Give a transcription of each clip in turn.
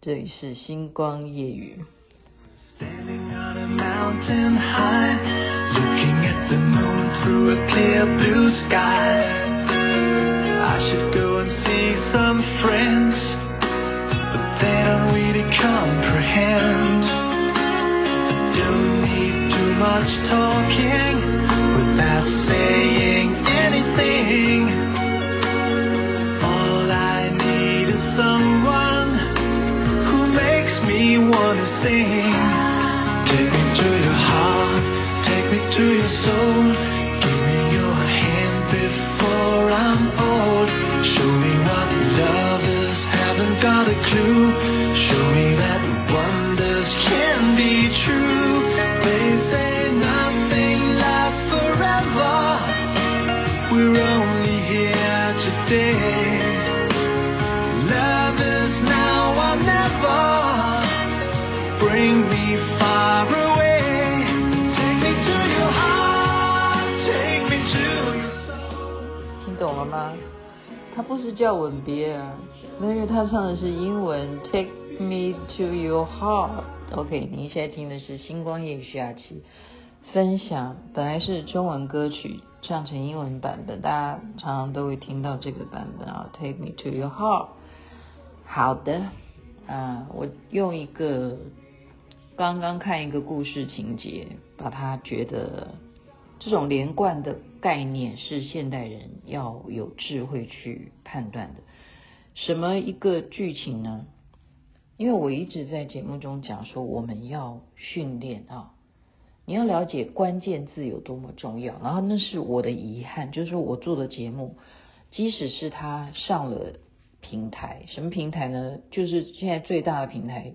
这里是星光夜语。懂他不是叫吻别啊，那因为他唱的是英文，Take me to your heart。OK，您现在听的是星光夜语徐雅琪分享，本来是中文歌曲，唱成英文版本，大家常常都会听到这个版本啊，Take me to your heart。好的，啊，我用一个刚刚看一个故事情节，把它觉得。这种连贯的概念是现代人要有智慧去判断的。什么一个剧情呢？因为我一直在节目中讲说，我们要训练啊，你要了解关键字有多么重要。然后那是我的遗憾，就是说我做的节目，即使是他上了平台，什么平台呢？就是现在最大的平台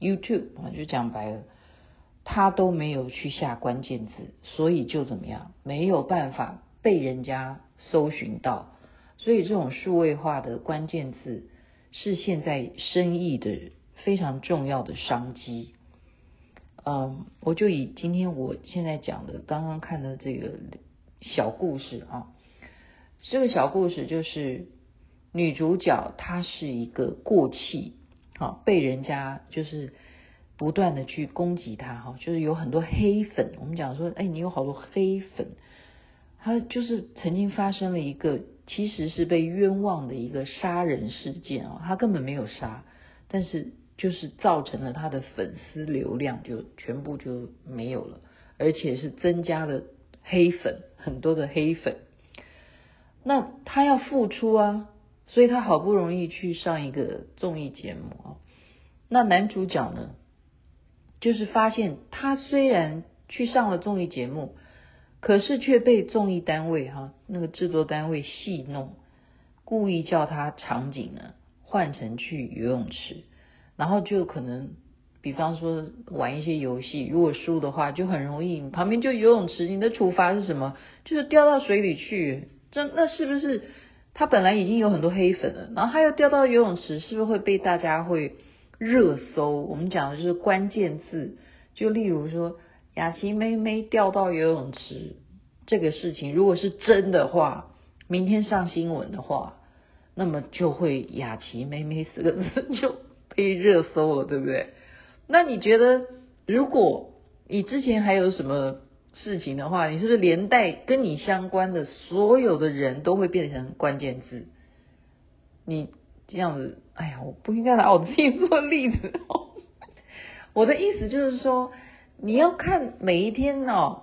YouTube 啊，就讲白了。他都没有去下关键字，所以就怎么样，没有办法被人家搜寻到。所以这种数位化的关键字是现在生意的非常重要的商机。嗯，我就以今天我现在讲的刚刚看的这个小故事啊，这个小故事就是女主角她是一个过气，啊，被人家就是。不断的去攻击他哈，就是有很多黑粉。我们讲说，哎，你有好多黑粉。他就是曾经发生了一个，其实是被冤枉的一个杀人事件啊，他根本没有杀，但是就是造成了他的粉丝流量就全部就没有了，而且是增加了黑粉，很多的黑粉。那他要付出啊，所以他好不容易去上一个综艺节目啊。那男主角呢？就是发现他虽然去上了综艺节目，可是却被综艺单位哈那个制作单位戏弄，故意叫他场景呢换成去游泳池，然后就可能比方说玩一些游戏，如果输的话就很容易，旁边就游泳池，你的处罚是什么？就是掉到水里去。这那是不是他本来已经有很多黑粉了，然后他又掉到游泳池，是不是会被大家会？热搜，我们讲的就是关键字，就例如说雅琪妹妹掉到游泳池这个事情，如果是真的话，明天上新闻的话，那么就会雅琪妹妹四个字就被热搜了，对不对？那你觉得，如果你之前还有什么事情的话，你是不是连带跟你相关的所有的人都会变成关键字？你？这样子，哎呀，我不应该拿我自己做例子哦。我的意思就是说，你要看每一天哦，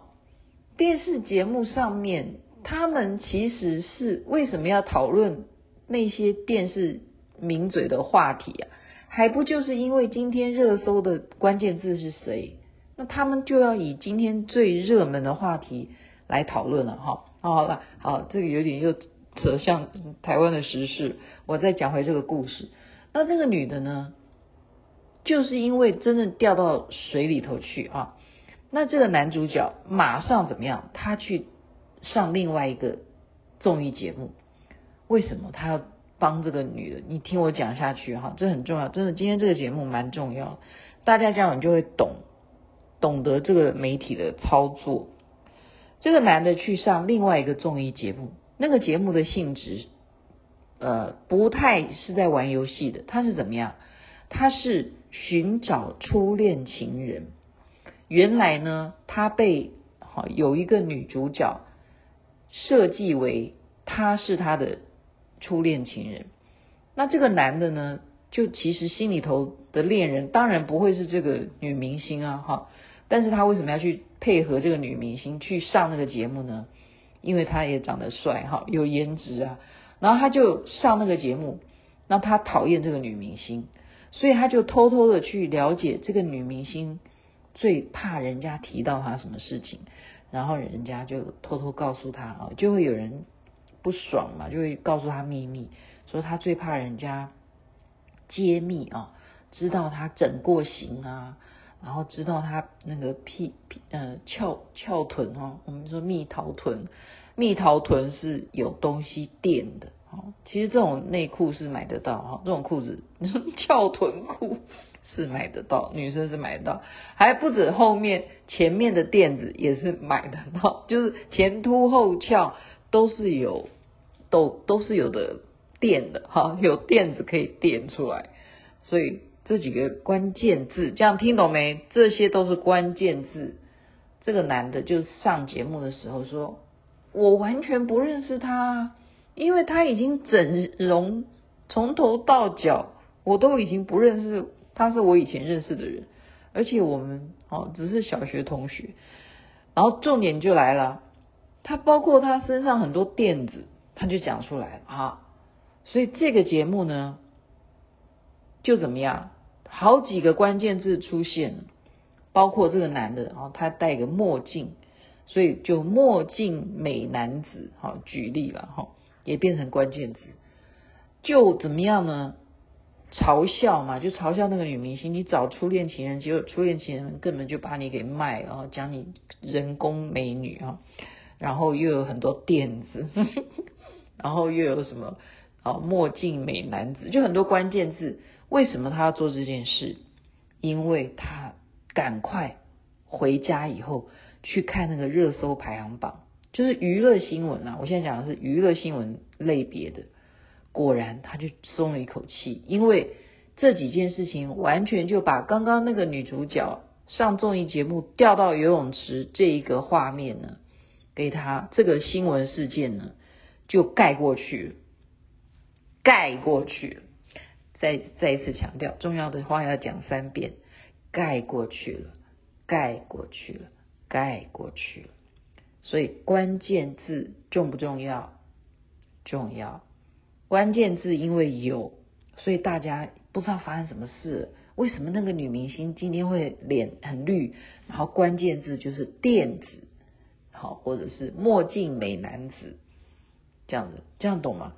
电视节目上面，他们其实是为什么要讨论那些电视名嘴的话题啊？还不就是因为今天热搜的关键字是谁？那他们就要以今天最热门的话题来讨论了哈。好了，好，这个有点又。扯向台湾的时事，我再讲回这个故事。那这个女的呢，就是因为真的掉到水里头去啊。那这个男主角马上怎么样？他去上另外一个综艺节目。为什么他要帮这个女的？你听我讲下去哈，这很重要。真的，今天这个节目蛮重要，大家这样你就会懂，懂得这个媒体的操作。这个男的去上另外一个综艺节目。那个节目的性质，呃，不太是在玩游戏的。他是怎么样？他是寻找初恋情人。原来呢，他被好有一个女主角设计为他是他的初恋情人。那这个男的呢，就其实心里头的恋人当然不会是这个女明星啊，哈。但是他为什么要去配合这个女明星去上那个节目呢？因为他也长得帅哈，有颜值啊。然后他就上那个节目，那他讨厌这个女明星，所以他就偷偷的去了解这个女明星最怕人家提到她什么事情，然后人家就偷偷告诉他啊，就会有人不爽嘛，就会告诉他秘密，说他最怕人家揭秘啊，知道他整过型啊。然后知道他那个屁屁呃翘翘臀哦，我们说蜜桃臀，蜜桃臀是有东西垫的哦。其实这种内裤是买得到哈，这种裤子翘臀裤是买得到，女生是买得到，还不止后面前面的垫子也是买得到，就是前凸后翘都是有都都是有的垫的哈，有垫子可以垫出来，所以。这几个关键字，这样听懂没？这些都是关键字。这个男的就上节目的时候说：“我完全不认识他，因为他已经整容，从头到脚我都已经不认识，他是我以前认识的人，而且我们哦只是小学同学。然后重点就来了，他包括他身上很多垫子，他就讲出来啊。所以这个节目呢。”就怎么样，好几个关键字出现了，包括这个男的啊，他戴个墨镜，所以就墨镜美男子，好举例了哈，也变成关键字。就怎么样呢？嘲笑嘛，就嘲笑那个女明星，你找初恋情人，结果初恋情人根本就把你给卖了，讲你人工美女啊，然后又有很多垫子，然后又有什么啊墨镜美男子，就很多关键字。为什么他要做这件事？因为他赶快回家以后去看那个热搜排行榜，就是娱乐新闻啊。我现在讲的是娱乐新闻类别的。果然，他就松了一口气，因为这几件事情完全就把刚刚那个女主角上综艺节目掉到游泳池这一个画面呢，给他这个新闻事件呢就盖过去，盖过去。再再一次强调，重要的话要讲三遍，盖过去了，盖过去了，盖过去了。所以关键字重不重要？重要。关键字因为有，所以大家不知道发生什么事。为什么那个女明星今天会脸很绿？然后关键字就是电子，好，或者是墨镜美男子，这样子，这样懂吗？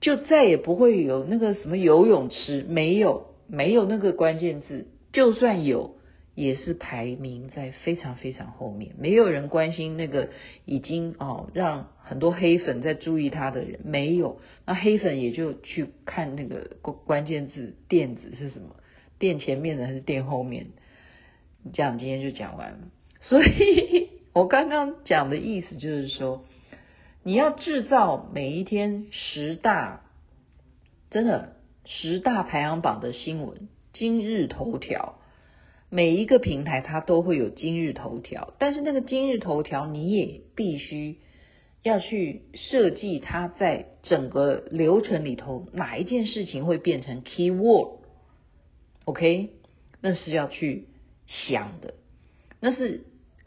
就再也不会有那个什么游泳池，没有没有那个关键字，就算有，也是排名在非常非常后面，没有人关心那个已经哦让很多黑粉在注意他的人，没有，那黑粉也就去看那个关关键字垫子是什么，垫前面的还是垫后面，这样今天就讲完了。所以我刚刚讲的意思就是说。你要制造每一天十大，真的十大排行榜的新闻，今日头条，每一个平台它都会有今日头条，但是那个今日头条你也必须要去设计它在整个流程里头哪一件事情会变成 keyword，OK，那是要去想的，那是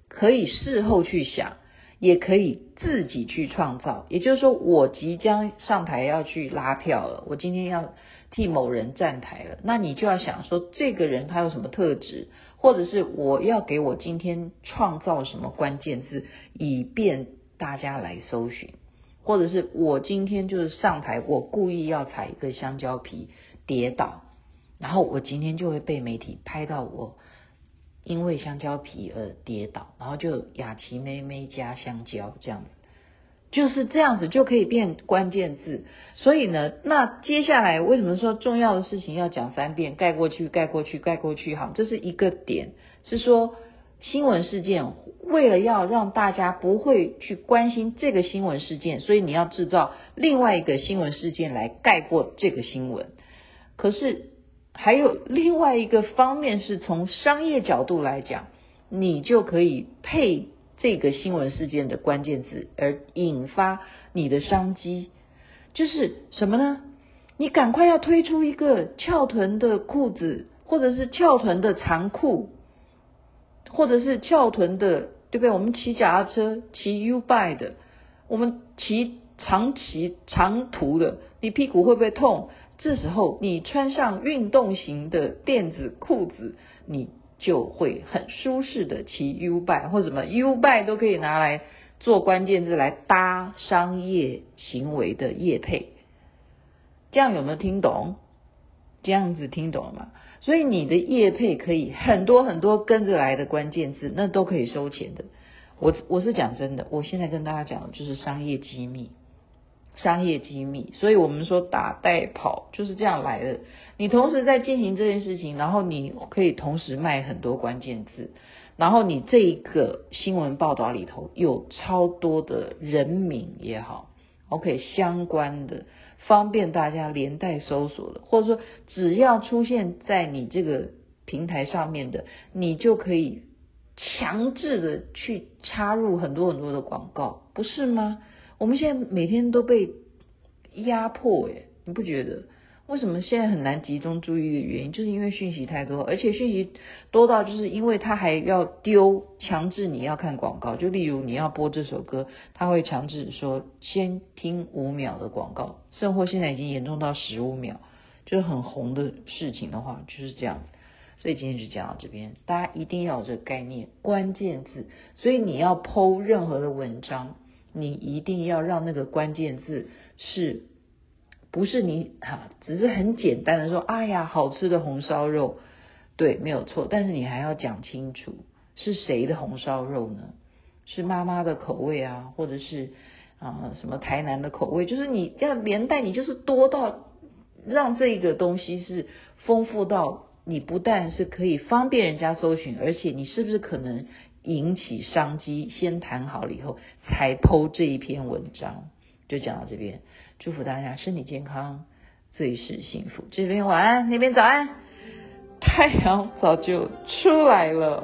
可以事后去想。也可以自己去创造，也就是说，我即将上台要去拉票了，我今天要替某人站台了，那你就要想说，这个人他有什么特质，或者是我要给我今天创造什么关键字，以便大家来搜寻，或者是我今天就是上台，我故意要踩一个香蕉皮跌倒，然后我今天就会被媒体拍到我。因为香蕉皮而跌倒，然后就雅琪妹妹加香蕉这样子，就是这样子就可以变关键字。所以呢，那接下来为什么说重要的事情要讲三遍，盖过去，盖过去，盖过去？好，这是一个点，是说新闻事件为了要让大家不会去关心这个新闻事件，所以你要制造另外一个新闻事件来盖过这个新闻。可是。还有另外一个方面是从商业角度来讲，你就可以配这个新闻事件的关键字，而引发你的商机，就是什么呢？你赶快要推出一个翘臀的裤子，或者是翘臀的长裤，或者是翘臀的，对不对？我们骑脚踏车、骑 U bike 的，我们骑长骑长途的，你屁股会不会痛？这时候你穿上运动型的电子裤子，你就会很舒适的骑 U bike 或什么 U bike 都可以拿来做关键字来搭商业行为的业配。这样有没有听懂？这样子听懂了吗？所以你的业配可以很多很多跟着来的关键字，那都可以收钱的。我我是讲真的，我现在跟大家讲的就是商业机密，商业机密。所以我们说打带跑就是这样来的。你同时在进行这件事情，然后你可以同时卖很多关键字，然后你这一个新闻报道里头有超多的人名也好，OK 相关的。方便大家连带搜索的，或者说只要出现在你这个平台上面的，你就可以强制的去插入很多很多的广告，不是吗？我们现在每天都被压迫，诶，你不觉得？为什么现在很难集中注意的原因，就是因为讯息太多，而且讯息多到就是因为他还要丢，强制你要看广告。就例如你要播这首歌，他会强制说先听五秒的广告，甚或现在已经严重到十五秒，就是很红的事情的话就是这样子。所以今天就讲到这边，大家一定要有这个概念，关键字。所以你要剖任何的文章，你一定要让那个关键字是。不是你哈，只是很简单的说，哎呀，好吃的红烧肉，对，没有错。但是你还要讲清楚是谁的红烧肉呢？是妈妈的口味啊，或者是啊什么台南的口味？就是你要连带，你就是多到让这个东西是丰富到你不但是可以方便人家搜寻，而且你是不是可能引起商机？先谈好了以后才剖这一篇文章，就讲到这边。祝福大家身体健康，最是幸福。这边晚安，那边早安，太阳早就出来了。